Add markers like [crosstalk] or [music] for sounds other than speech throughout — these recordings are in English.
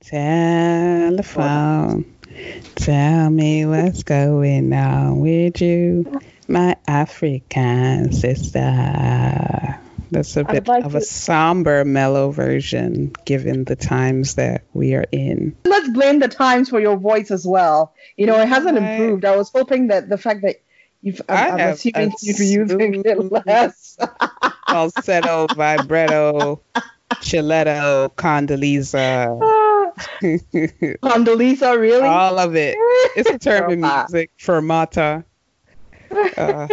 Telephone, tell me what's going on with you, my African sister. That's a bit like of a somber, mellow version given the times that we are in. Let's blame the times for your voice as well. You know, it hasn't Right. improved. I was hoping that the fact that you've, I I'm, I'm have assuming a you're using it less. Falsetto, [laughs] vibrato, [laughs] chiletto, Condoleezza, ah. [laughs] Condoleezza, really? all of it. It's a term in music, fermata. Uh,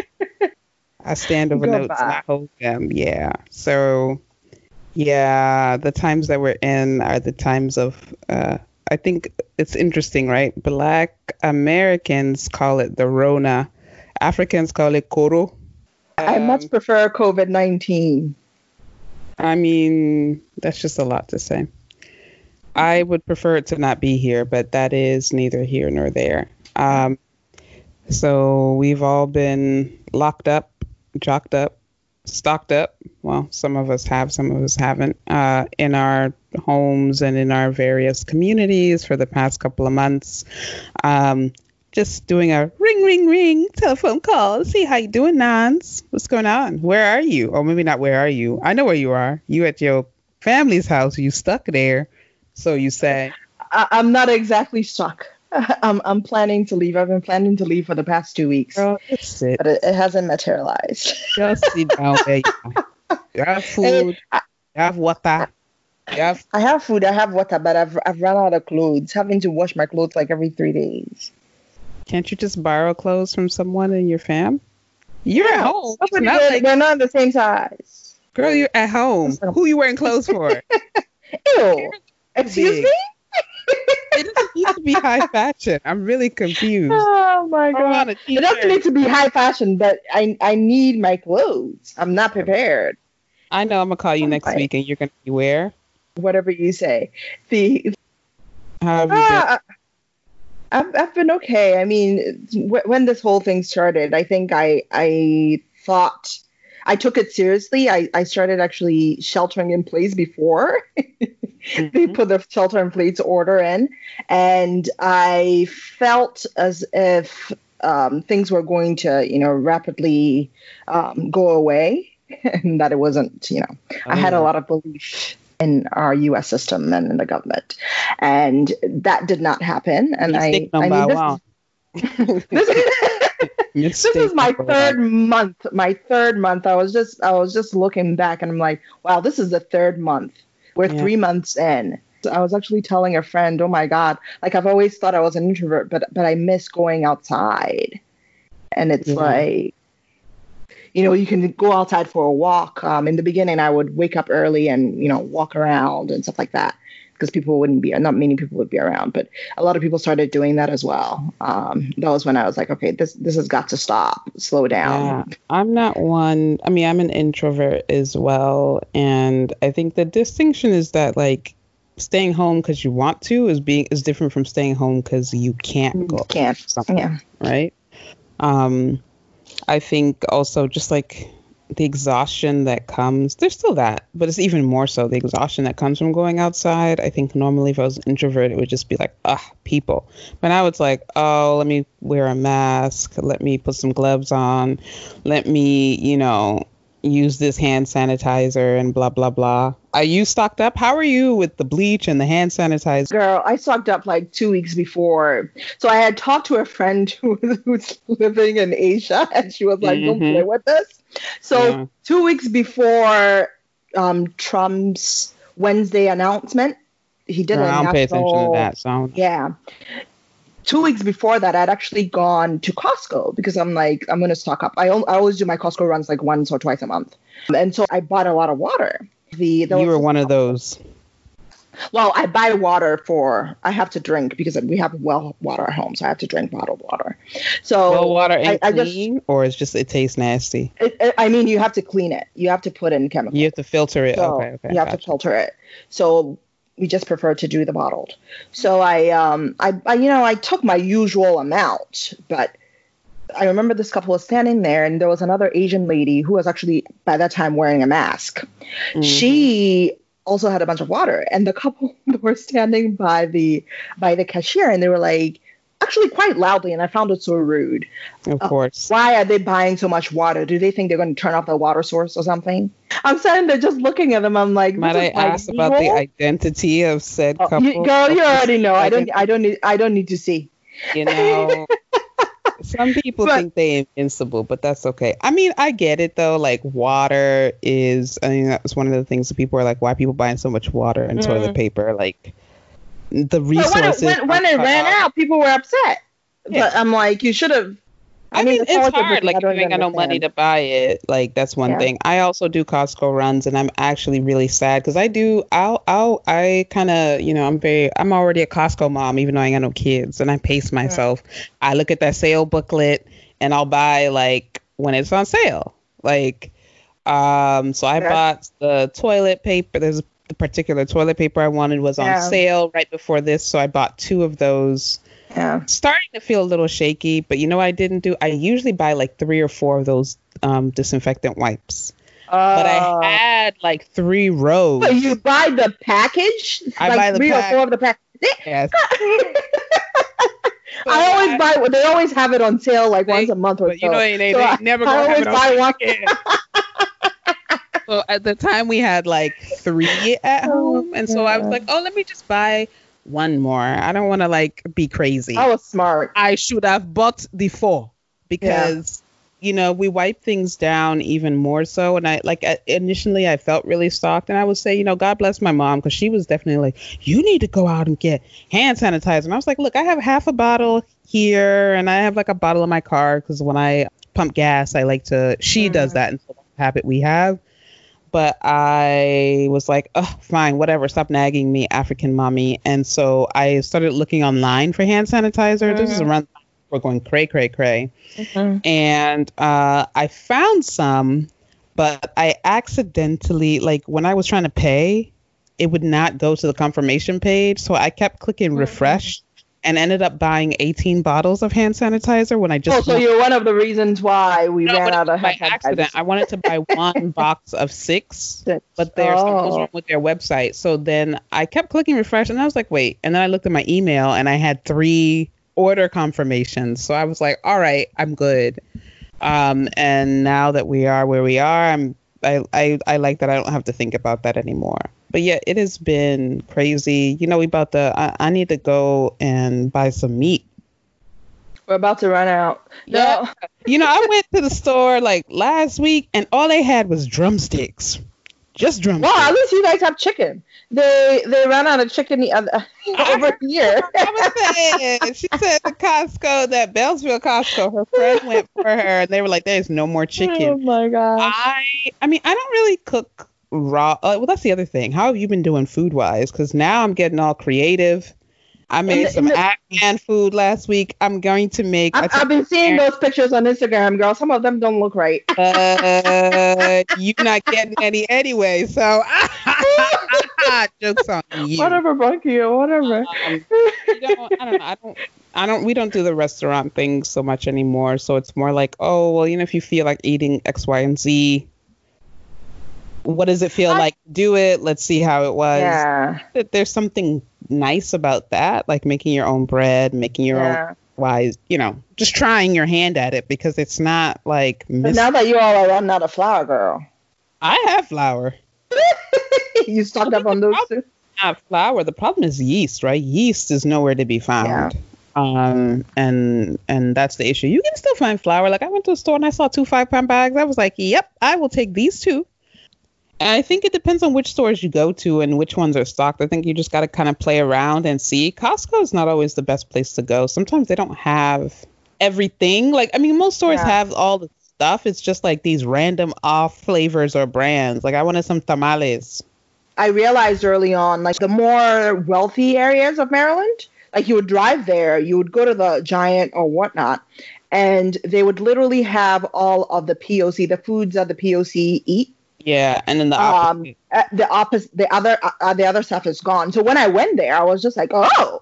I stand over Girl, notes and. I hold them. Yeah. So, yeah, the times that we're in are the times of. Uh, I think it's interesting, right? Black Americans call it the Rona. Africans call it Koro. I Um, much prefer COVID 19. I mean, that's just a lot to say. I would prefer it to not be here, but that is neither here nor there. Um, so we've all been locked up, jocked up, stocked up. Well, some of us have, some of us haven't, uh, in our homes and in our various communities for the past couple of months. Um, just doing a ring, ring, ring telephone call. See how you doing, Nans? What's going on? Where are you? Or maybe not. Where are you? I know where you are. You at your family's house. You stuck there. So you say. I, I'm not exactly stuck. [laughs] I'm, I'm planning to leave. I've been planning to leave for the past two weeks, Girl, just sit. but it, it hasn't materialized. Just sit [laughs] down there. You. You have food. You have water. You have. I have food, I have water, but I've, I've run out of clothes, having to wash my clothes like every three days. Can't you just borrow clothes from someone in your fam? You're at home. It's But not we're, like, we're not the same size. girl, you're at home. Who you wearing clothes for? [laughs] Ew. Excuse big. me? [laughs] it doesn't need to be high fashion. I'm really confused. Oh my god. It doesn't need to be high fashion, but I I need my clothes. I'm not prepared. I know I'm gonna call you next week, and you're gonna be where? Whatever you say. The How have you been? Ah, I've, I've been okay. I mean, wh- when this whole thing started, I think I I thought I took it seriously. I, I started actually sheltering in place before [laughs] they Mhm. put the shelter in place order in, and I felt as if um, things were going to, you know, rapidly um, go away, [laughs] and that it wasn't, you know. I had a Oh. lot of belief in our U.S. system and in the government, and that did not happen. And I, I mean, this, one. this, is, this is my third one. month. My third month. I was just, I was just looking back, and I'm like, wow, this is the third month. We're Yeah. three months in. So I was actually telling a friend, oh my god, like I've always thought I was an introvert, but but I miss going outside, and it's Yeah. like you know, you can go outside for a walk. Um, in the beginning, I would wake up early and you know walk around and stuff like that because people wouldn't be, not many people would be around, but a lot of people started doing that as well. Um, that was when I was like, okay, this this has got to stop, slow down. Yeah, I'm not one. I mean, I'm an introvert as well, and I think the distinction is that like staying home because you want to is being is different from staying home because you can't go. Can't, yeah, right? Um, I think also just like the exhaustion that comes. There's still that, but it's even more so the exhaustion that comes from going outside. I think normally if I was an introvert, it would just be like, ah, people. But now it's like, oh, let me wear a mask. Let me put some gloves on. Let me, you know, use this hand sanitizer and blah blah blah. Are you stocked up? How are you with the bleach and the hand sanitizer? girl, I stocked up like two weeks before. So I had talked to a friend [laughs] who was who's living in Asia, and she was like, "Don't Mhm. play with this." So Yeah. two weeks before um, Trump's Wednesday announcement, he did a I don't pay attention to that. So Yeah. Two weeks before that, I'd actually gone to Costco because I'm like, I'm going to stock up. I, I always do my Costco runs like once or twice a month. And so I bought a lot of water. The, you were one of those. Well, I buy water for, I have to drink because we have well water at home. So I have to drink bottled water. So well water ain't I, I just, clean, or it's just it tastes nasty. it, I mean, you have to clean it. You have to put in chemicals. You have to filter it. So okay, okay. You have to filter it. So we just prefer to do the bottled. So I, um, I, I, you know, I took my usual amount, but I remember this couple was standing there, and there was another Asian lady who was actually by that time wearing a mask. Mhm. She also had a bunch of water. And the couple [laughs] were standing by the by the cashier, and they were like, actually quite loudly, and I found it so rude. Of uh, course. Why are they buying so much water? Do they think they're going to turn off the water source or something? I'm saying they're just looking at them. I'm like, might I ask about the identity of said oh, couple? You, girl, you already know. I don't. I don't need. I don't need to see. You know. [laughs] Some people but, think they're invincible, but that's okay. I mean, I get it though. Like water is. I mean, that was one of the things that people are like, why people buying so much water and mm. toilet paper? Like the resources. when it, when, when it ran out. out, people were upset. Yeah. But I'm like, you should have. I, I mean, mean it's hard. Like, if you ain't got no money to buy it, like that's one yeah. thing. I also do Costco runs, and I'm actually really sad because I do. I'll, I'll, I kind of, you know, I'm very. I'm already a Costco mom, even though I ain't got no kids, and I pace myself. Right. I look at that sale booklet, and I'll buy like when it's on sale. Like, um, so I yeah. bought the toilet paper. There's the particular toilet paper I wanted was on yeah. sale right before this, so I bought two of those. Yeah. Starting to feel a little shaky, but you know what I didn't do? I usually buy like three or four of those um, disinfectant wipes. Uh, but I oh. had like three rows. So you buy the package? I like buy the three pack. or four of the pack. Yes. [laughs] I always buy. They always have it on sale like once a month or but so. You know, they, they, so never [laughs] I, I always buy one so [laughs] at the time we had like three at oh, home, and so I was like, oh, let me just buy one more. I don't want to like be crazy. I was smart. I should have bought the four because. Yeah. You know, we wipe things down even more so. And I like initially, I felt really stalked, and I would say, you know, God bless my mom because she was definitely like, you need to go out and get hand sanitizer. And I was like, look, I have half a bottle here, and I have like a bottle in my car because when I pump gas, I like to. She mm. does that, and so habit we have but I was like, oh, fine, whatever, stop nagging me, African mommy. And so I started looking online for hand sanitizer. Mm-hmm. This is mm-hmm. around we're going cray, cray, cray. Mm-hmm. And uh, I found some, but I accidentally, like when I was trying to pay, it would not go to the confirmation page. So I kept clicking mm-hmm. refresh and ended up buying 18 bottles of hand sanitizer when I just. Oh, so you're one of the reasons why we no, ran out of by accident. I wanted to buy one [laughs] box of six, six. but there's oh. something wrong with their website. So then I kept clicking refresh, and I was like, wait. And then I looked at my email, and I had three order confirmations. So I was like, all right, I'm good. Um, and now that we are where we are, I'm I, I I like that I don't have to think about that anymore but yeah, it has been crazy. You know, we about to. I, I need to go and buy some meat. We're about to run out. No. Yeah. you know, I went to the store like last week, and all they had was drumsticks. Just drumsticks. Well, at least you guys have chicken. They they ran out of chicken the other [laughs] over here. [laughs] I was saying, she said the Costco, that Beltsville Costco, her friend went for her, and they were like, "There's no more oh chicken." Oh my god. I I mean, I don't really cook raw. Uh, well, that's the other thing. How have you been doing food wise? Because now I'm getting all creative. I made the, some the, Afghan food last week. I'm going to make. I've, I've been seeing those pictures on Instagram, girl. Some of them don't look right. [laughs] uh, you're not getting any anyway, so [laughs] jokes on you. Whatever, Bunky, whatever. Um, don't, I don't know. I don't. I don't. We don't do the restaurant thing so much anymore. So it's more like, oh, well, you know, if you feel like eating X, Y, and Z, what does it feel I, like? Do it. Let's see how it was. Yeah. There's something nice about that, like making your own bread, making your yeah. own wise, you know, just trying your hand at it because it's not like. Mis- now that you all are running out of flour, girl. I have flour. [laughs] you stocked up on those too. Not flour. The problem is yeast, right? Yeast is nowhere to be found. Yeah. Um, and and that's the issue. You can still find flour. Like I went to a store and I saw two five pound bags. I was like, "Yep, I will take these two." I think it depends on which stores you go to and which ones are stocked. I think you just got to kind of play around and see. Costco is not always the best place to go. Sometimes they don't have everything. Like, I mean, most stores yeah. have all the stuff. It's just like these random off flavors or brands. Like, I wanted some tamales. I realized early on, like the more wealthy areas of Maryland, like you would drive there, you would go to the Giant or whatnot, and they would literally have all of the POC, the foods that the POC eat yeah, and then the um, uh, the opposite, the other, uh, uh, the other stuff is gone. So when I went there, I was just like, oh,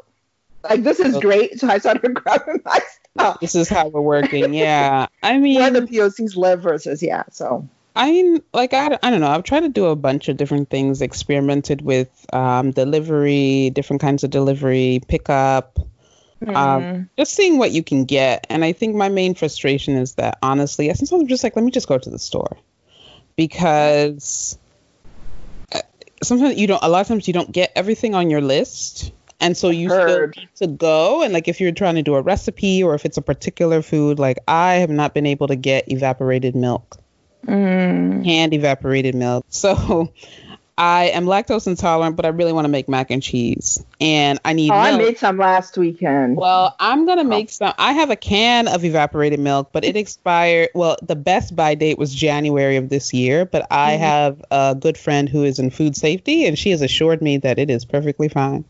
like this is great. So I started [laughs] grabbing my stuff. This is how we're working. Yeah, [laughs] I mean, where the POCs live versus yeah. So I mean, like I, I don't know. I've tried to do a bunch of different things. Experimented with um, delivery, different kinds of delivery, pickup, mm. um, just seeing what you can get. And I think my main frustration is that honestly, sometimes I'm just like, let me just go to the store because uh, sometimes you don't. A lot of times you don't get everything on your list. And so you Heard. still need to go. And like if you're trying to do a recipe or if it's a particular food, like I have not been able to get evaporated milk mm. canned evaporated milk. [laughs] So I am lactose intolerant, but I really want to make mac and cheese, and I need. Oh, milk. I made some last weekend. Well, I'm gonna make oh. some. I have a can of evaporated milk, but it expired. Well, the best by date was January of this year, but I mm-hmm. have a good friend who is in food safety, and she has assured me that it is perfectly fine.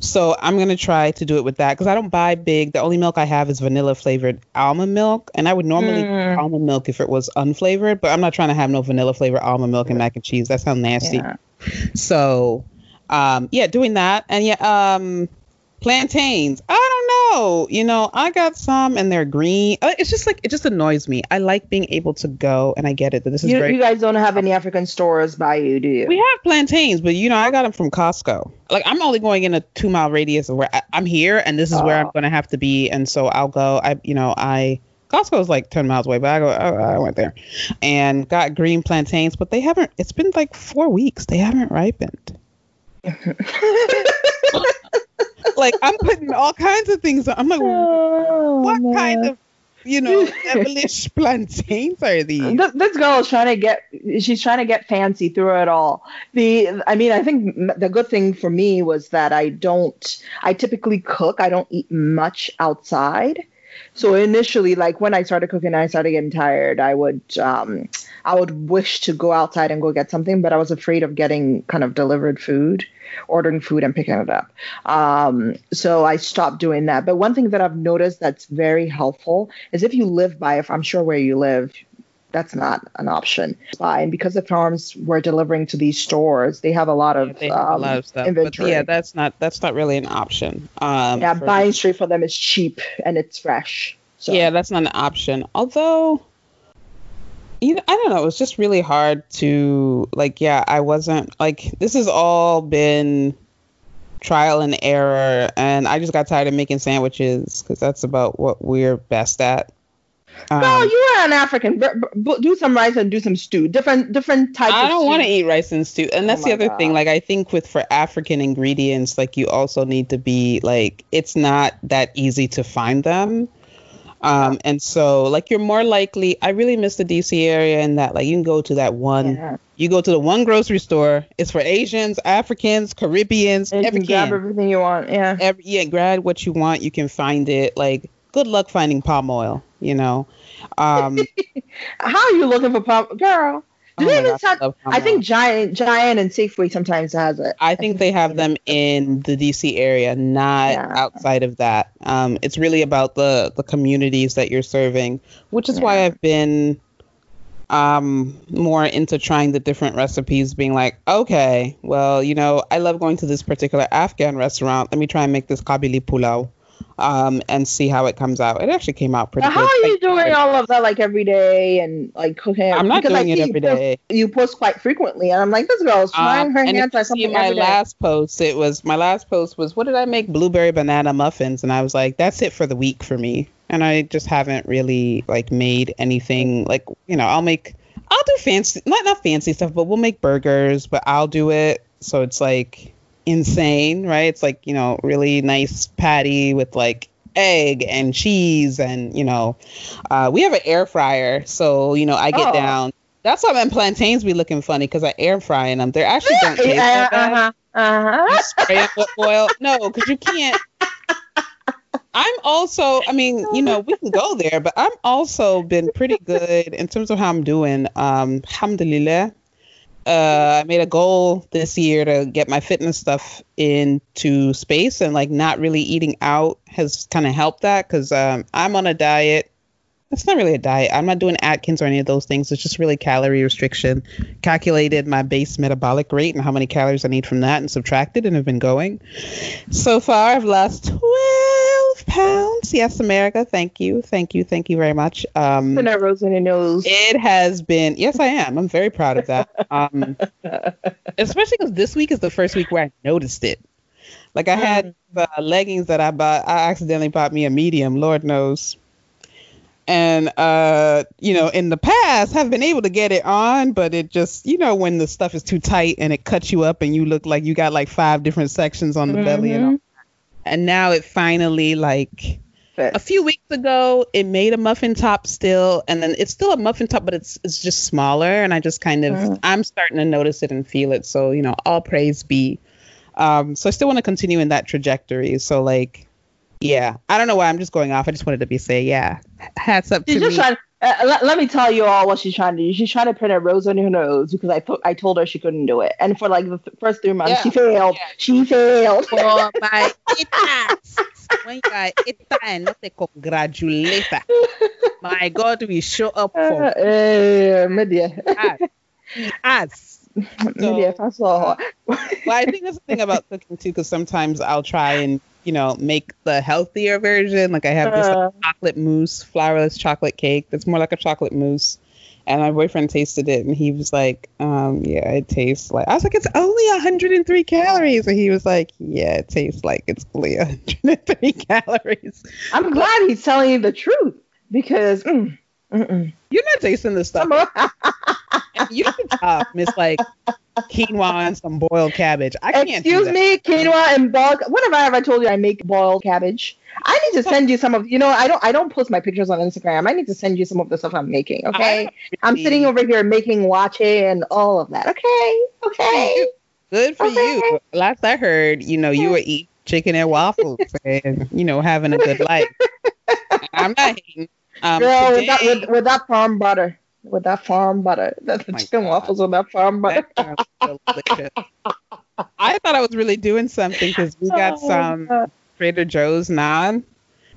So I'm gonna try to do it with that because I don't buy big. The only milk I have is vanilla flavored almond milk, and I would normally mm. almond milk if it was unflavored, but I'm not trying to have no vanilla flavored almond milk and mac and cheese. That sounds nasty. Yeah. So, um, yeah, doing that, and yeah, um, plantains. I don't know. You know, I got some, and they're green. Uh, it's just like it just annoys me. I like being able to go, and I get it that this is you, great. You guys don't have any African stores by you, do you? We have plantains, but you know, I got them from Costco. Like I'm only going in a two mile radius of where I, am here, and this is oh. where I'm going to have to be, and so I'll go. I, you know, I Costco is like 10 miles away, but I go, I, I, went there and got green plantains, but they haven't, it's been like four weeks. They haven't ripened. [laughs] like I'm putting all kinds of things on. I'm like, oh, what man. kind of, you know, devilish [laughs] plantains are these? This, this girl is trying to get, she's trying to get fancy through it all. The, I mean, I think the good thing for me was that I don't, I typically cook. I don't eat much outside. So initially, like when I started cooking, I started getting tired. I would, um, I would wish to go outside and go get something, but I was afraid of getting kind of delivered food, ordering food and picking it up. Um, so I stopped doing that. But one thing that I've noticed that's very helpful is if you live by, if I'm sure where you live, that's not an option. And because the farms were delivering to these stores, they have a lot of, yeah, um, a lot of stuff. Inventory. Yeah, that's not that's not really an option. Um, yeah, buying straight for them is cheap and it's fresh. So. Yeah, that's not an option. Although, you know, I don't know. It was just really hard to like. Yeah, I wasn't like this has all been trial and error, and I just got tired of making sandwiches because that's about what we're best at. Um, no, you are an African. B- b- do some rice and do some stew. Different different types. I don't want to eat rice and stew, and that's oh the other God. thing. Like I think with for African ingredients, like you also need to be like it's not that easy to find them. Um, and so like you're more likely. I really miss the DC area in that like you can go to that one. Yeah. You go to the one grocery store. It's for Asians, Africans, Caribbeans. And you can grab everything you want. Yeah. Every, yeah, grab what you want. You can find it. Like good luck finding palm oil. You know. Um, [laughs] How are you looking for palm, girl? Do oh they have, I think Giant Giant and Safeway sometimes has it. I think they have them in the DC area, not yeah. outside of that. Um, it's really about the the communities that you're serving, which is yeah. why I've been um, more into trying the different recipes, being like, okay, well, you know, I love going to this particular Afghan restaurant. Let me try and make this Kabuli pulao um, and see how it comes out. It actually came out pretty. Now, how are you doing all of that like every day and like cooking? I'm not doing it every day. You post quite frequently, and I'm like, this girl's trying um, her hands at something. My last post, it was my last post was what did I make? Blueberry banana muffins, and I was like, that's it for the week for me. And I just haven't really like made anything like you know I'll make I'll do fancy not not fancy stuff, but we'll make burgers, but I'll do it. So it's like insane, right? It's like, you know, really nice patty with like egg and cheese and, you know, uh, we have an air fryer. So, you know, I get oh. down. That's why my plantains be looking funny because I air frying them. They actually don't [laughs] taste uh, that bad. Uh-huh. Uh-huh. Spray them with oil. No, because you can't. I'm also, I mean, you know, we can go there, but I'm also been pretty good in terms of how I'm doing. Um, alhamdulillah uh, I made a goal this year to get my fitness stuff into space, and like not really eating out has kind of helped that because um, I'm on a diet. It's not really a diet. I'm not doing Atkins or any of those things. It's just really calorie restriction. Calculated my base metabolic rate and how many calories I need from that, and subtracted, and have been going. So far, I've lost 12 pounds. Yes, America. Thank you. Thank you. Thank you very much. Um, Put that rose in your nose. it has been, yes, I am. I'm very proud of that. Um, [laughs] especially because this week is the first week where I noticed it. Like I had the leggings that I bought. I accidentally bought me a medium. Lord knows. And uh, you know, in the past, have been able to get it on, but it just, you know, when the stuff is too tight and it cuts you up, and you look like you got like five different sections on the belly, and all. And now it finally like a few weeks ago, it made a muffin top still, and then it's still a muffin top, but it's it's just smaller, and I just kind of Mm. I'm starting to notice it and feel it. So you know, all praise be. Um, so I still want to continue in that trajectory. So like, yeah, I don't know why I'm just going off. I just wanted to be say, yeah, hats up to She's me. just trying. Uh, let, let me tell you all what she's trying to do. She's trying to put a rose on her nose because I put, I told her she couldn't do it, and for like the th- first three months, Yeah. she failed. Yeah. She failed. For my. [laughs] When you are ita and not a congratulator. My God, we show up Uh, for eh, media. us. media. That's all. well, I think that's the thing about cooking too, because sometimes I'll try and you know make the healthier version. Like I have this Uh. chocolate mousse, flourless chocolate cake that's more like a chocolate mousse. And my boyfriend tasted it, and he was like, um, "Yeah, it tastes like." I was like, "It's only 103 calories," and he was like, "Yeah, it tastes like it's only 103 [laughs] calories." I'm glad he's telling you the truth because. Mm. You're not tasting this stuff. [laughs] You can top miss like quinoa and some boiled cabbage. I can't. Excuse me, quinoa and bulk. When have I ever told you I make boiled cabbage? I need to send you some of. You know, I don't. I don't post my pictures on Instagram. I need to send you some of the stuff I'm making. Okay, I I'm sitting over here making wache and all of that. Okay, okay. Good for Okay. you. Last I heard, you know, you were eating chicken and waffles [laughs] and you know having a good life. [laughs] I'm not hating. Um, Girl, with that, today- with, with that farm butter, with that farm butter, [laughs] the, the my chicken God. waffles with that farm butter. that. [laughs] I thought I was really doing something because we got Oh, some God. Trader Joe's naan.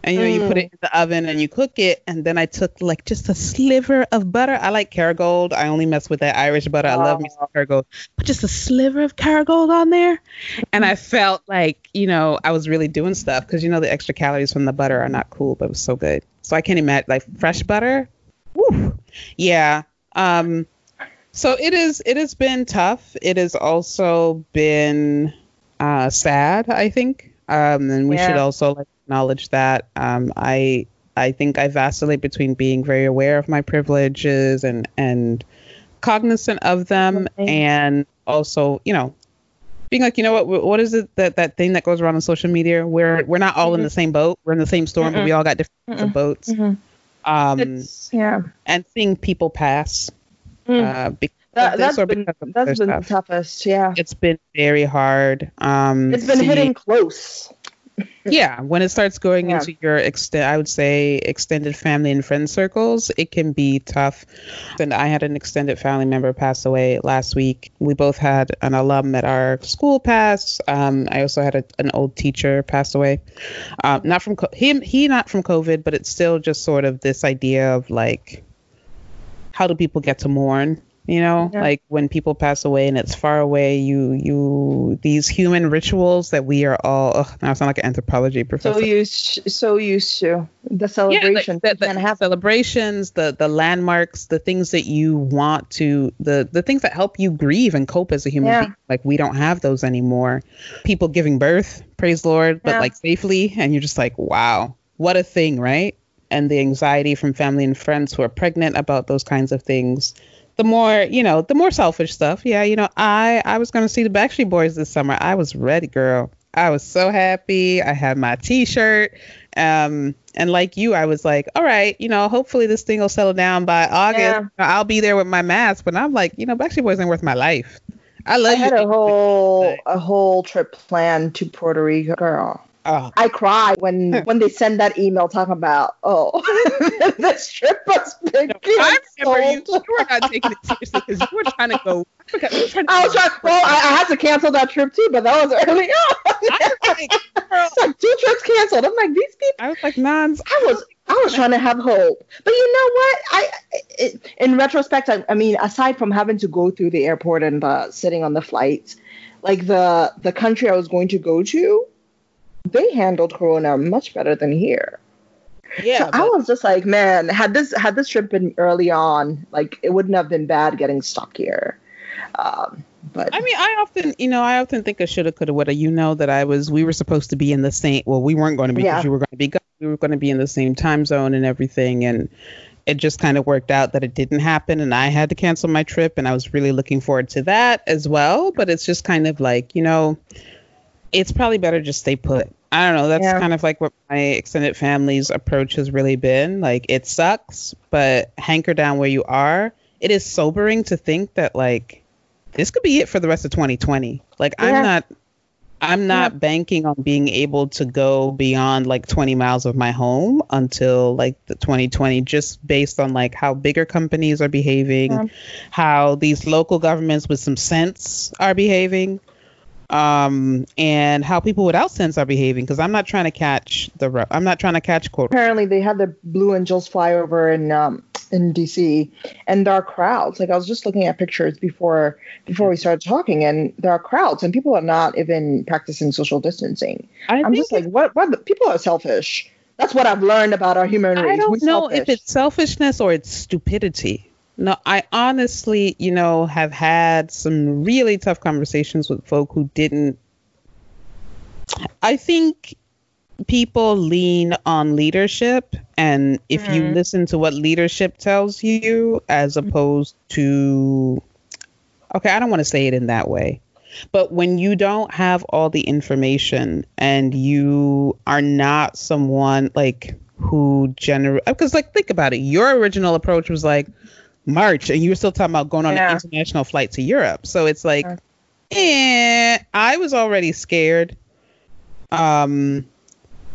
And you know, you put Mm. it in the oven and you cook it, and then I took like just a sliver of butter. I like Kerrygold. I only mess with that Irish butter. I love me some Kerrygold, but just a sliver of Kerrygold on there, and I felt like you know I was really doing stuff because you know the extra calories from the butter are not cool, but it was so good. So I can't imagine like fresh butter. Woo. Yeah. Um. So it is. It has been tough. It has also been uh, sad. I think. Um, and we Yeah. should also like acknowledge that. Um, I I think I vacillate between being very aware of my privileges and and cognizant of them, Okay. and also you know being like you know what what is it that that thing that goes around on social media we're we're not all in Mhm. the same boat we're in the same storm but Mm-mm. we all got different boats Mhm. Um It's, yeah, and seeing people pass Mm. uh because that, this been that's been the toughest. Yeah, it's been very hard um it's been seeing- hitting close. Yeah when it starts going Yeah. into your extent i would say extended family and friend circles it can be tough. And i had an extended family member pass away last week. We both had an alum at our school pass. Um, i also had a, an old teacher pass away. Um, not from co- him he not from covid but it's still just sort of this idea of like how do people get to mourn you know Yeah. like when people pass away and it's far away you you these human rituals that we are all ugh, now I sound like an anthropology professor. So used, so used to the yeah, like the, the and have celebrations the the landmarks the things that you want to the the things that help you grieve and cope as a human Yeah. being. Like we don't have those anymore. People giving birth praise lord but like safely and you're just like wow what a thing right? And the anxiety from family and friends who are pregnant about those kinds of things the more you know the more selfish stuff. Yeah you know i i was going to see the backstreet boys this summer. I was ready girl. I was so happy. I had my t-shirt. Um and like you i was like all right you know hopefully this thing will settle down by august. Yeah. i'll be there with my mask. But i'm like you know backstreet boys ain't worth my life. I love I had you. a whole a whole trip planned to Puerto Rico. Girl, oh, I cried when [laughs] when they send that email talking about oh [laughs] this trip has been I remember you, you were not taking it seriously because you were trying to go. I forgot, trying to I was go- trying. Well, I, I had to cancel that trip too, but that was early on. I was like, [laughs] girl, it's like two trips canceled. I'm like these people. I was like, Nons, I was I was trying to have hope, but you know what? I it, in retrospect, I, I mean, aside from having to go through the airport and uh, sitting on the flights, like the the country I was going to go to, they handled Corona much better than here. Yeah, so I was just like, man, had this had this trip been early on, like it wouldn't have been bad getting stuck here. Um, but I mean, I often, you know, I often think I shoulda, coulda, woulda. You know that I was, we were supposed to be in the same. Well, we weren't going to be because Yeah. you were going to be gone. We were going to be in the same time zone and everything, and it just kind of worked out that it didn't happen, and I had to cancel my trip, and I was really looking forward to that as well. But it's just kind of like, you know, it's probably better just stay put. I don't know. That's Yeah. kind of like what my extended family's approach has really been. Like, it sucks, but hanker down where you are. It is sobering to think that like this could be it for the rest of 2020. Like, Yeah. I'm not. I'm not banking on being able to go beyond like 20 miles of my home until like the 2020 just based on like how bigger companies are behaving, Yeah. how these local governments with some sense are behaving um and how people without sense are behaving because i'm not trying to catch the ru- i'm not trying to catch quote apparently they had the Blue Angels fly over in um, in DC, and there are crowds. Like I was just looking at pictures before before we started talking, and there are crowds, and people are not even practicing social distancing. I I'm just like, what? What? People are selfish. That's what I've learned about our human race. I don't We're know if it's selfishness or it's stupidity. No, I honestly, you know, have had some really tough conversations with folk who didn't. I think people lean on leadership, and if you Mhm. listen to what leadership tells you, as opposed to. Okay, I don't want to say it in that way. But when you don't have all the information and you are not someone like who generate because like think about it, your original approach was like March, and you were still talking about going on Yeah. an international flight to Europe. So it's like, Yeah. eh, I was already scared, um,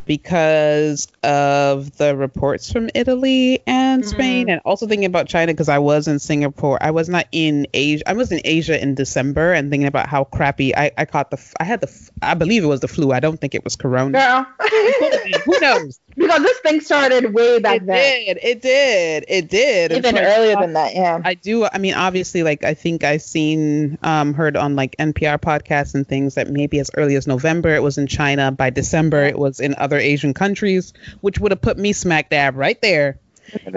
because of the reports from Italy and Spain, and also thinking about China because I was in Singapore. I was not in Asia. I was in Asia in December, and thinking about how crappy I, I caught the. I had the. I believe it was the flu. I don't think it was Corona. Girl. Who knows? Because this thing started way back then. It then, did. It did. It did. Even so earlier thought- than that. Yeah. I do. I mean, obviously, like I think I've seen, um, heard on like NPR podcasts and things that maybe as early as November it was in China. By December it was in other Asian countries, which would have put me smack dab right there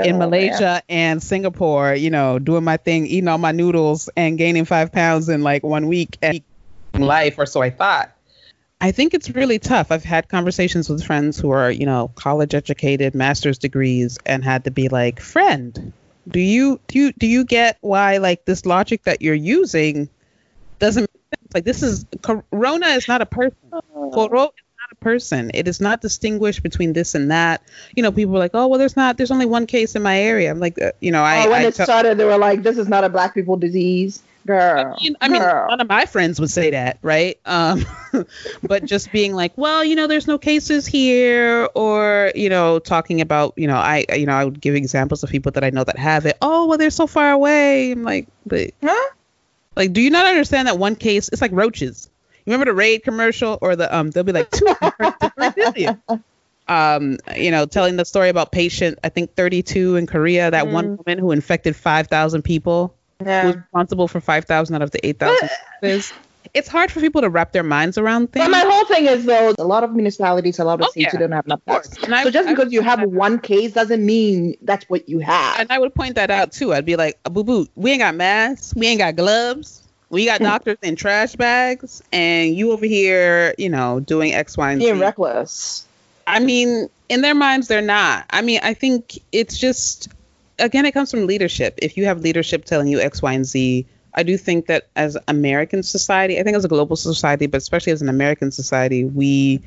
in Malaysia and Singapore. You know, doing my thing, eating all my noodles and gaining five pounds in like one week and life, or so I thought. I think it's really tough. I've had conversations with friends who are, you know, college educated, master's degrees, and had to be like, friend, do you do you do you get why like this logic that you're using doesn't make sense? Like this is Corona is not a person. Corona is not a person. It is not distinguished between this and that. You know, people are like, oh well, there's not. There's only one case in my area. I'm like, uh, you know, I. oh, when I it tell- started, they were like, "This is not a black people disease." Girl, I mean, I mean, none of my friends would say that, right? Um, [laughs] but just being like, well, you know, there's no cases here, or you know, talking about, you know, I, you know, I would give examples of people that I know that have it. Oh, well, they're so far away. I'm like, but Huh? like, do you not understand that one case? It's like roaches. You remember the Raid commercial, or the um, they'll be like two. here. [laughs] Um, you know, telling the story about patient, I think 32 in Korea, that one woman who infected 5,000 people was Yeah. responsible for 5,000 out of the 8,000 cases. [laughs] It's hard for people to wrap their minds around things. But my whole thing is though, a lot of municipalities, a lot of Oh, states, yeah. don't have enough tests. And I- so just I- because you have one case doesn't mean that's what you have. and I would point that out too. I'd be like, boo boo, we ain't got masks, we ain't got gloves, we got [laughs] doctors in trash bags, and you over here, you know, doing X, Y, and Being Z. reckless. I mean, in their minds, they're not. I mean, I think it's just, again, it comes from leadership. If you have leadership telling you X, Y, and Z, I do think that as American society, I think as a global society, but especially as an American society, we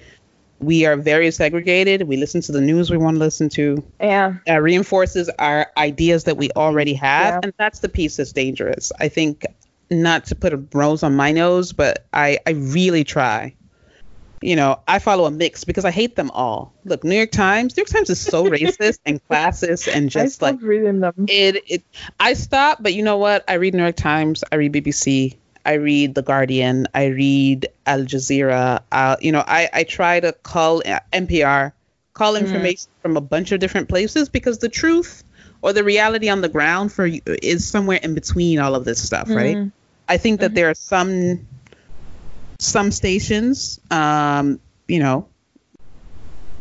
we are very segregated. We listen to the news we want to listen to. Yeah. Uh, reinforces our ideas that we already have, Yeah. and that's the piece that's dangerous. I think not to put a rose on my nose, but I I really try you know, I follow a mix because I hate them all. Look, New York Times, New York Times is so [laughs] racist and classist and just like reading them. it it I stop, but you know what? I read New York Times, I read BBC, I read The Guardian, I read Al Jazeera. Uh, you know, I I try to call uh, NPR, call information from a bunch of different places because the truth or the reality on the ground for you is somewhere in between all of this stuff, right? Mhm. I think that there are some some stations, um, you know,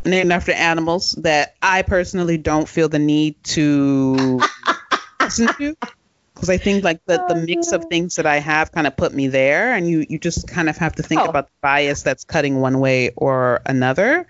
named after animals that I personally don't feel the need to [laughs] listen to because I think like the, the mix of things that I have kind of put me there, and you you just kind of have to think Oh. about the bias that's cutting one way or another.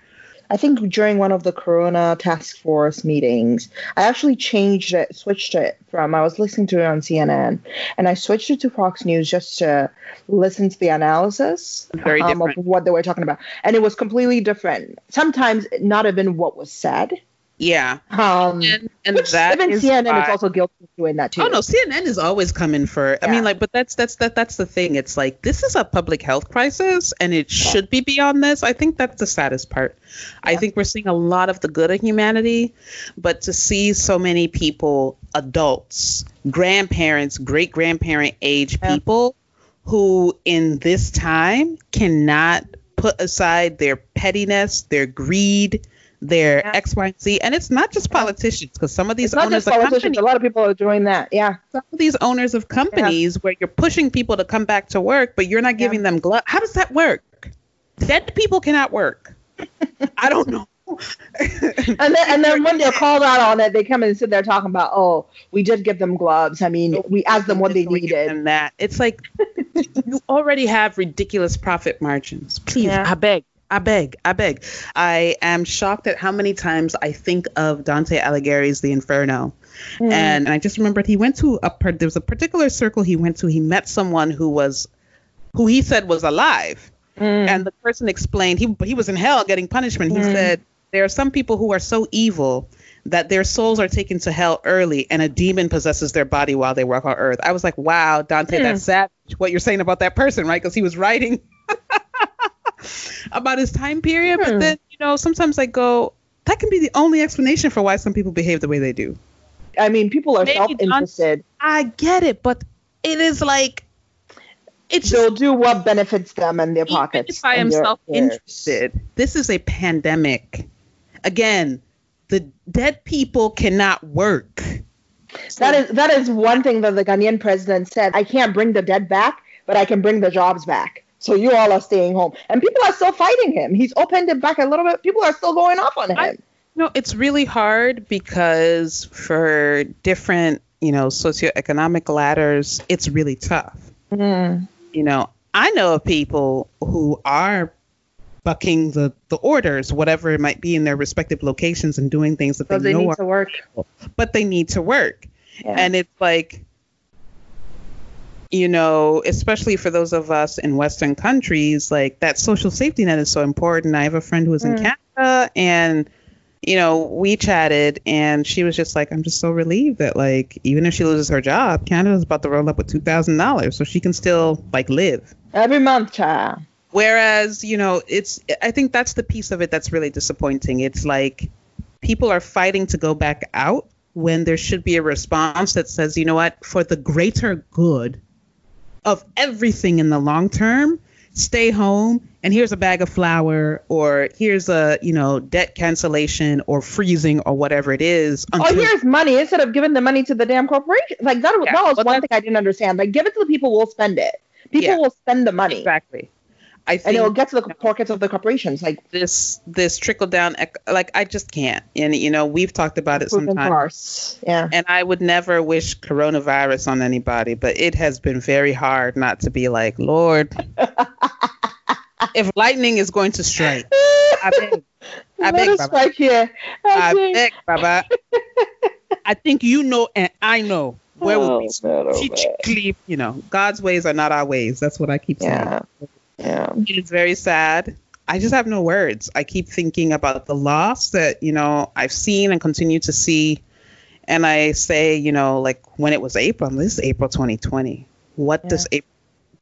I think during one of the Corona task force meetings, I actually changed it, switched it from I was listening to it on CNN, and I switched it to Fox News just to listen to the analysis Very um, of what they were talking about, and it was completely different. Sometimes not even what was said. Yeah, Um, and, and which that even is CNN why- is also guilty of doing that too. Oh no, CNN is always coming for. I mean, like, but that's that's that that's the thing. It's like this is a public health crisis, and it should be beyond this. I think that's the saddest part. I think we're seeing a lot of the good of humanity, but to see so many people, adults, grandparents, great grandparent age Yeah. people, who in this time cannot put aside their pettiness, their greed. Their Yeah. X, Y, and Z, and it's not just politicians, because some of these it's not owners just of politicians. companies, A lot of people are doing that. Yeah. some of these owners of companies where you're pushing people to come back to work, but you're not giving them gloves. How does that work? Dead people cannot work. [laughs] I don't know. And then, and then when they're called out on it, they come and sit there talking about, oh, we did give them gloves. I mean, we asked them what they needed. And that it's like [laughs] you already have ridiculous profit margins. Please, Yeah. I beg. I beg, I beg. I am shocked at how many times I think of Dante Alighieri's The Inferno. Mm. And I just remembered he went to a there was a particular circle he went to. He met someone who was who he said was alive. Mm. and the person explained he he was in hell getting punishment. He Mm. said there are some people who are so evil that their souls are taken to hell early, and a demon possesses their body while they walk on earth. I was like, wow, Dante, Mm. that's sad. What you're saying about that person, right? Because he was writing [laughs] about his time period. But Hmm. then you know, sometimes I go, that can be the only explanation for why some people behave the way they do. I mean, people are self-interested. I get it, but it is like it's They'll do what benefits them and their even pockets. if I am self-interested, this is a pandemic. Again, the dead people cannot work. That is that is one thing that the Ghanaian president said. I can't bring the dead back, but I can bring the jobs back. So you all are staying home, and people are still fighting him. He's opened it back a little bit. People are still going off on him. I- No, it's really hard because for different, you know, socioeconomic ladders, it's really tough. Mm. You know, I know of people who are bucking the, the orders, whatever it might be in their respective locations and doing things that they, they know need are, to work. but they need to work. Yeah. And it's like, you know, especially for those of us in Western countries, like that social safety net is so important. I have a friend who was in Mm. Canada and, you know, we chatted and she was just like, I'm just so relieved that, like, even if she loses her job, Canada's about to roll up with $2,000 so she can still, like, live. Every month, child. Whereas, you know, it's, I think that's the piece of it that's really disappointing. It's like people are fighting to go back out when there should be a response that says, you know what, for the greater good of everything in the long term, stay home and here's a bag of flour or here's a, you know, debt cancellation or freezing or whatever it is. Oh, here's money instead of giving the money to the damn corporation. Like that, Yeah, that was one thing I didn't understand. Like, give it to the people, we'll spend it. People Yeah. will spend the money, exactly. I and think it'll get to the pockets of the corporations. Like, this this trickle down like I just can't. And you know, we've talked about it sometimes. farce. Yeah. And I would never wish coronavirus on anybody, but it has been very hard not to be like, Lord, [laughs] if lightning is going to strike, I beg, I beg, us Baba. strike here. I Okay. beg, Baba. I think you know and I know where Oh, will we man, oh, strategically, you know, God's ways are not our ways. That's what I keep saying. Yeah. Yeah. It is very sad. I just have no words. I keep thinking about the loss that, you know, I've seen and continue to see. And I say, you know, like when it was April, this is April 2020. What Yeah. does April,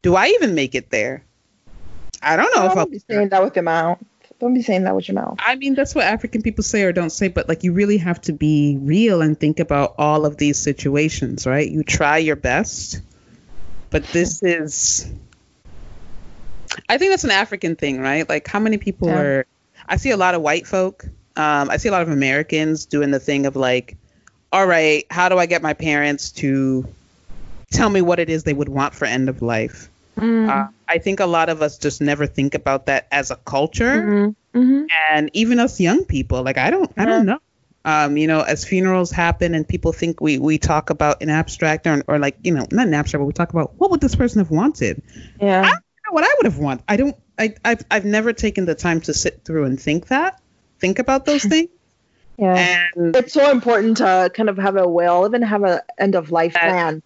do I even make it there? I don't know if I'll Don't be saying that with your mouth. Don't be saying that with your mouth. I mean, that's what African people say or don't say, but like you really have to be real and think about all of these situations, right? You try your best, but this is. I think that's an African thing, right? Like, how many people Yeah. are. I see a lot of white folk. Um, I see a lot of Americans doing the thing of like, all right, how do I get my parents to tell me what it is they would want for end of life? Mm. Uh, I think a lot of us just never think about that as a culture, mm-hmm. Mm-hmm. and even us young people. Like I don't. I don't know. Um, you know, as funerals happen and people think we we talk about in abstract or, or like you know not in abstract, but we talk about what would this person have wanted. Yeah. I don't what I would have wanted. I don't. I I've I've never taken the time to sit through and think that, think about those [laughs] things. Yeah. And it's so important to kind of have a will, even have an end of life plan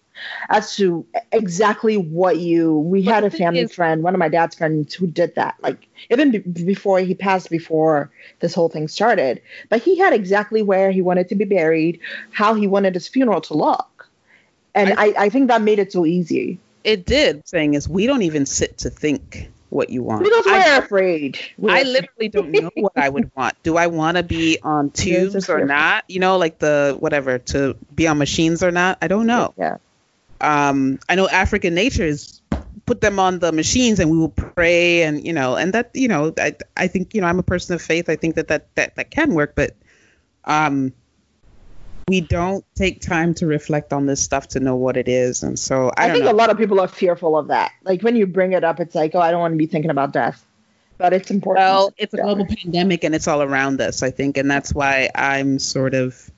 as to exactly what you we had a family is, friend one of my dad's friends who did that like even b- before he passed before this whole thing started but he had exactly where he wanted to be buried how he wanted his funeral to look and I, I, I think that made it so easy it did saying is we don't even sit to think what you want. Because we're I, afraid. We're I literally don't know what I would want. Do I want to be on [laughs] tubes or not? You know, like the whatever to be on machines or not? I don't know. Yeah. Um, I know African nature is put them on the machines and we will pray and you know and that you know I I think you know I'm a person of faith. I think that that that, that can work, but um we don't take time to reflect on this stuff to know what it is. And so I, I think know. a lot of people are fearful of that. Like when you bring it up, it's like, oh, I don't want to be thinking about death. But it's important. Well, it's a global pandemic and it's all around us, I think. And that's why I'm sort of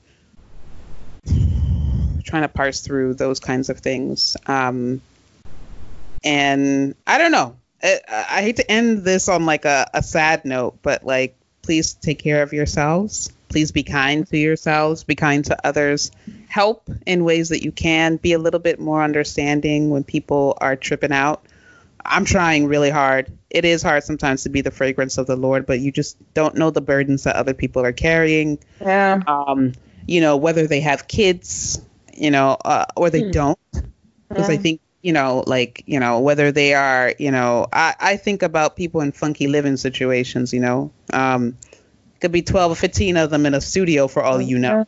trying to parse through those kinds of things. Um, and I don't know. I, I hate to end this on like a, a sad note, but like, please take care of yourselves Please be kind to yourselves, be kind to others. Help in ways that you can. Be a little bit more understanding when people are tripping out. I'm trying really hard. It is hard sometimes to be the fragrance of the Lord, but you just don't know the burdens that other people are carrying. Yeah. Um, you know, whether they have kids, you know, uh, or they hmm. don't. Because yeah. I think, you know, like, you know, whether they are, you know, I, I think about people in funky living situations, you know. Um, could be 12 or 15 of them in a studio for all you know.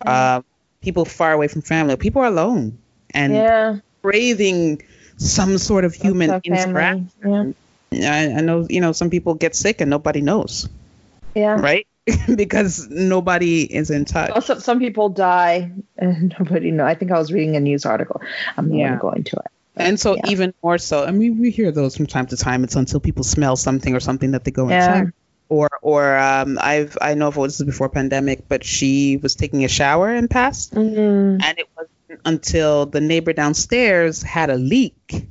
Uh, people far away from family. People are alone and yeah. craving some sort of human interaction. Yeah. I, I know, you know, some people get sick and nobody knows. Yeah. Right? [laughs] because nobody is in touch. Also, some people die and [laughs] nobody know. I think I was reading a news article. I'm not yeah. going to it. and so yeah. even more so, I mean, we hear those from time to time. It's until people smell something or something that they go yeah. and check or or um, I've I know if it was before pandemic, but she was taking a shower and passed, mm-hmm. and it wasn't until the neighbor downstairs had a leak.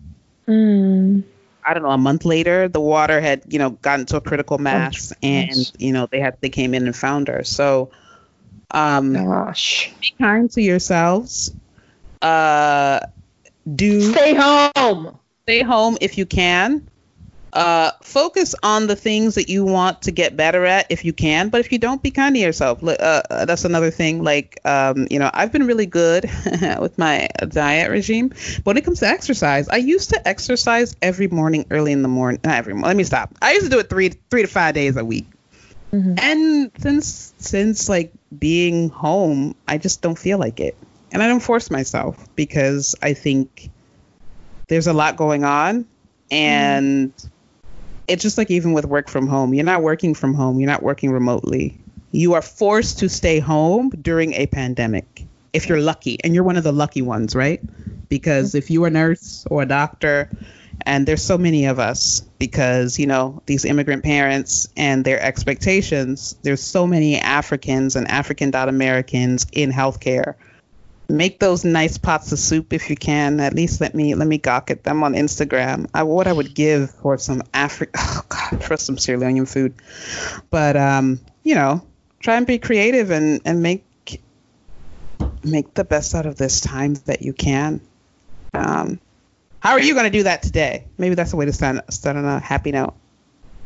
Mm. I don't know. A month later, the water had you know gotten to a critical mass, oh, and you know they had they came in and found her. So, um, gosh, be kind to yourselves. Uh, do stay home. Stay home if you can. Uh, focus on the things that you want to get better at if you can, but if you don't, be kind to yourself. Uh, uh, that's another thing. Like, um, you know, I've been really good [laughs] with my diet regime. But when it comes to exercise, I used to exercise every morning, early in the morning. Not every morning. Let me stop. I used to do it three, three to five days a week. Mm-hmm. And since since like being home, I just don't feel like it, and I don't force myself because I think there's a lot going on, and mm it's just like even with work from home, you're not working from home, you're not working remotely. You are forced to stay home during a pandemic if you're lucky, and you're one of the lucky ones, right? Because if you're a nurse or a doctor, and there's so many of us because you know these immigrant parents and their expectations there's so many africans and african dot americans in healthcare make those nice pots of soup if you can. At least let me let me gawk at them on Instagram. I, what I would give for some Afri [laughs] oh god for some Sierra Leonean food, but um, you know, try and be creative and and make make the best out of this time that you can. Um, how are you going to do that today? Maybe that's a way to start, start on a happy note.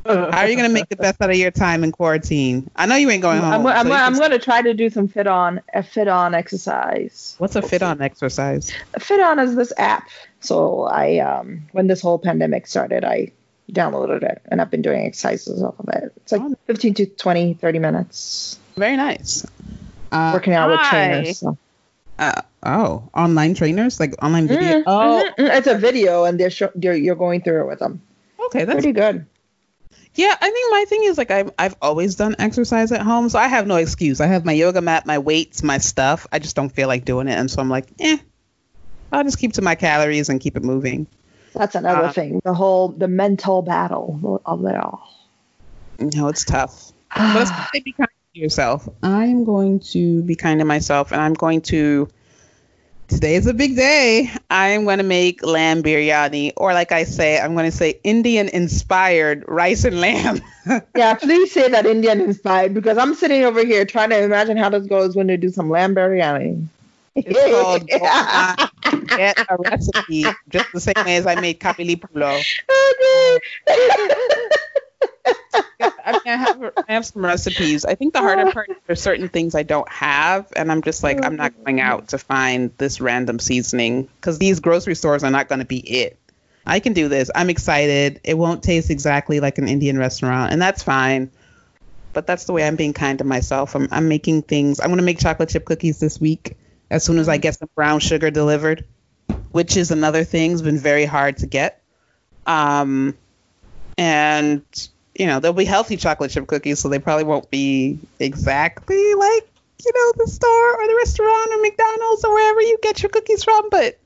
How are you going to make the best out of your time in quarantine? I know you ain't going home. I'm, I'm, so I'm going to try to do some FitOn a FitOn exercise. What's a FitOn exercise? FitOn is this app. So I um when this whole pandemic started, I downloaded it and I've been doing exercises off of it. It's like oh. 15 to 20, 30 minutes. Very nice. Uh, Working out with trainers. So. Uh, oh, online trainers, like online video. Mm-hmm, oh, mm-hmm. it's a video, and they're, show, they're you're going through it with them. Okay, that's pretty good. Yeah, I think my thing is like I've I've always done exercise at home, so I have no excuse. I have my yoga mat, my weights, my stuff. I just don't feel like doing it, and so I'm like, eh, I'll just keep to my calories and keep it moving. That's another uh, thing. The whole the mental battle of it all. No, it's tough. [sighs] but be kind to yourself. I'm going to be kind to myself, and I'm going to. Today is a big day. I am going to make lamb biryani, or like I say, I'm going to say Indian inspired rice and lamb. [laughs] yeah, please say that Indian inspired because I'm sitting over here trying to imagine how this goes when they do some lamb biryani. It's called [laughs] get a recipe just the same way as I made Kabuli pulao. [laughs] I mean, I have I have some recipes. I think the harder part is there's certain things I don't have, and I'm just like I'm not going out to find this random seasoning because these grocery stores are not going to be it. I can do this. I'm excited. It won't taste exactly like an Indian restaurant, and that's fine. But that's the way I'm being kind to myself. I'm I'm making things. I'm going to make chocolate chip cookies this week as soon as I get some brown sugar delivered, which is another thing. It's been very hard to get. Um, and you know, they'll be healthy chocolate chip cookies, so they probably won't be exactly like, you know, the store or the restaurant or McDonald's or wherever you get your cookies from, but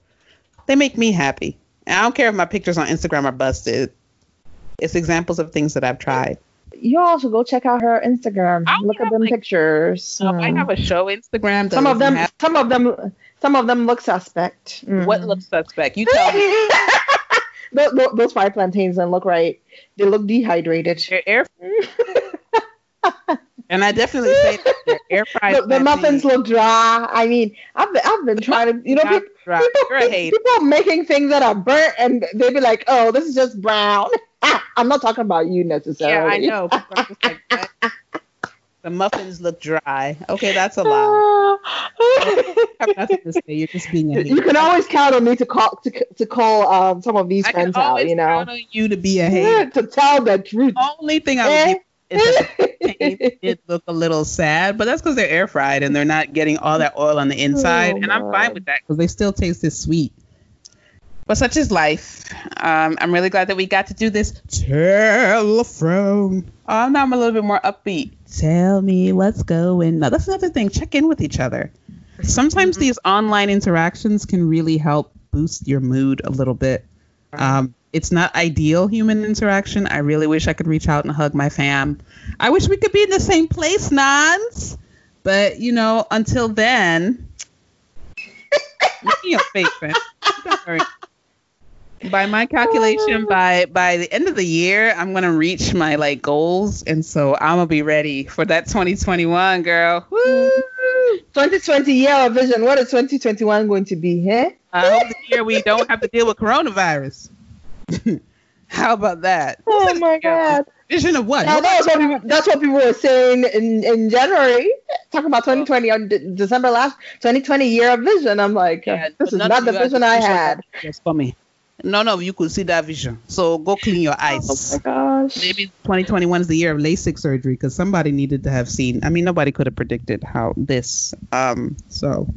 they make me happy. And I don't care if my pictures on Instagram are busted. It's examples of things that I've tried. Y'all should go check out her Instagram. Look at them like, pictures. So I have a show Instagram. Some of them, have- some of them, some of them look suspect. Mm. What looks suspect? You tell me. [laughs] those, those fried plantains don't look right. They look dehydrated. They're air. and I definitely say that they're [laughs] air fried. The, the muffins look dry. I mean, I've been, I've been trying to, you know, people, people, people making things that are burnt, and they'd be like, "Oh, this is just brown." [laughs] Ah, I'm not talking about you necessarily. Yeah, I know. [laughs] The muffins look dry. Okay, that's a lie. You're just being. A you can always count on me to call to, to call um, some of these I friends out. You know, count on you to be a hater. to tell the truth. The only thing I would it [laughs] look a little sad, but that's because they're air fried and they're not getting all that oil on the inside, oh, and I'm fine with that because they still taste as sweet. But such is life. Um, I'm really glad that we got to do this telephone. Oh, now I'm a little bit more upbeat. Tell me what's going. Now that's another thing. Check in with each other. Sometimes mm-hmm. these online interactions can really help boost your mood a little bit. Um, it's not ideal human interaction. I really wish I could reach out and hug my fam. I wish we could be in the same place, Nons. But you know, until then, [laughs] me a face, man by my [laughs] calculation, by by the end of the year, I'm gonna reach my like goals, and so I'm gonna be ready for that 2021, girl. Woo! 2020 year of vision. What is 2021 going to be? Eh? I hope the year we don't have to deal with coronavirus. [laughs] How about that? Oh my god. Vision of what? Yeah, that's what people, that's what people were saying in, in January, talking about 2020 on D- December last 2020 year of vision. I'm like, yeah, this is not the vision I had. Yes, for me none of you could see that vision. So go clean your eyes. Oh my gosh. Maybe 2021 is the year of LASIK surgery because somebody needed to have seen. I mean, nobody could have predicted how this. Um. So,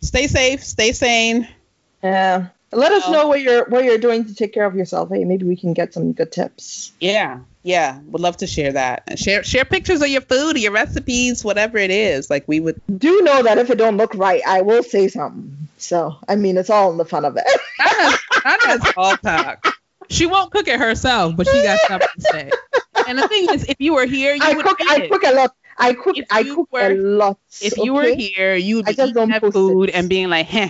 stay safe, stay sane. Yeah. Let us know what you're what you're doing to take care of yourself. Hey, maybe we can get some good tips. Yeah, yeah, would love to share that. And share share pictures of your food, your recipes, whatever it is. Like we would do know that if it don't look right, I will say something. So I mean, it's all in the fun of it. [laughs] That's all talk. She won't cook it herself, but she got something to say. And the thing is, if you were here, you I would cook. I it. cook a lot. I cook. I cook were, a lot. If you okay? were here, you would be eating that food it. and being like, "Huh,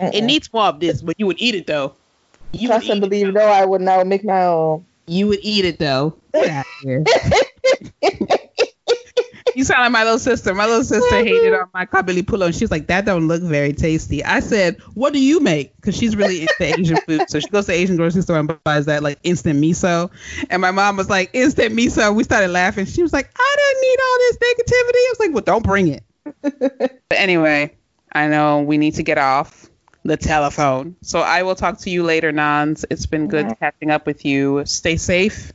uh-uh. it needs more of this," but you would eat it though. You Trust and believe, though. I would now make my own. You would eat it though. you sound like my little sister. My little sister hated on my Kabuli pulao, and she's like, "That don't look very tasty." I said, "What do you make?" Because she's really into Asian food, so she goes to Asian grocery store and buys that like instant miso. And my mom was like, "Instant miso." We started laughing. She was like, "I didn't need all this negativity." I was like, "Well, don't bring it." [laughs] but anyway, I know we need to get off the telephone. So I will talk to you later, Nons. It's been good catching up with you. Stay safe.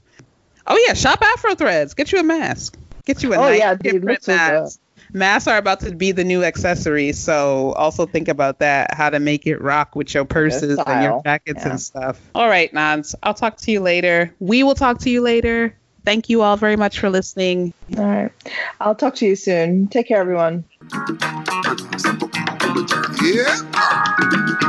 Oh yeah, shop Afro Threads. Get you a mask. Get you a oh, nice yeah, dude, print mask. Masks are about to be the new accessory, so also think about that. How to make it rock with your purses and your jackets yeah. and stuff. All right, Nons. I'll talk to you later. We will talk to you later. Thank you all very much for listening. All right. I'll talk to you soon. Take care, everyone. Yeah.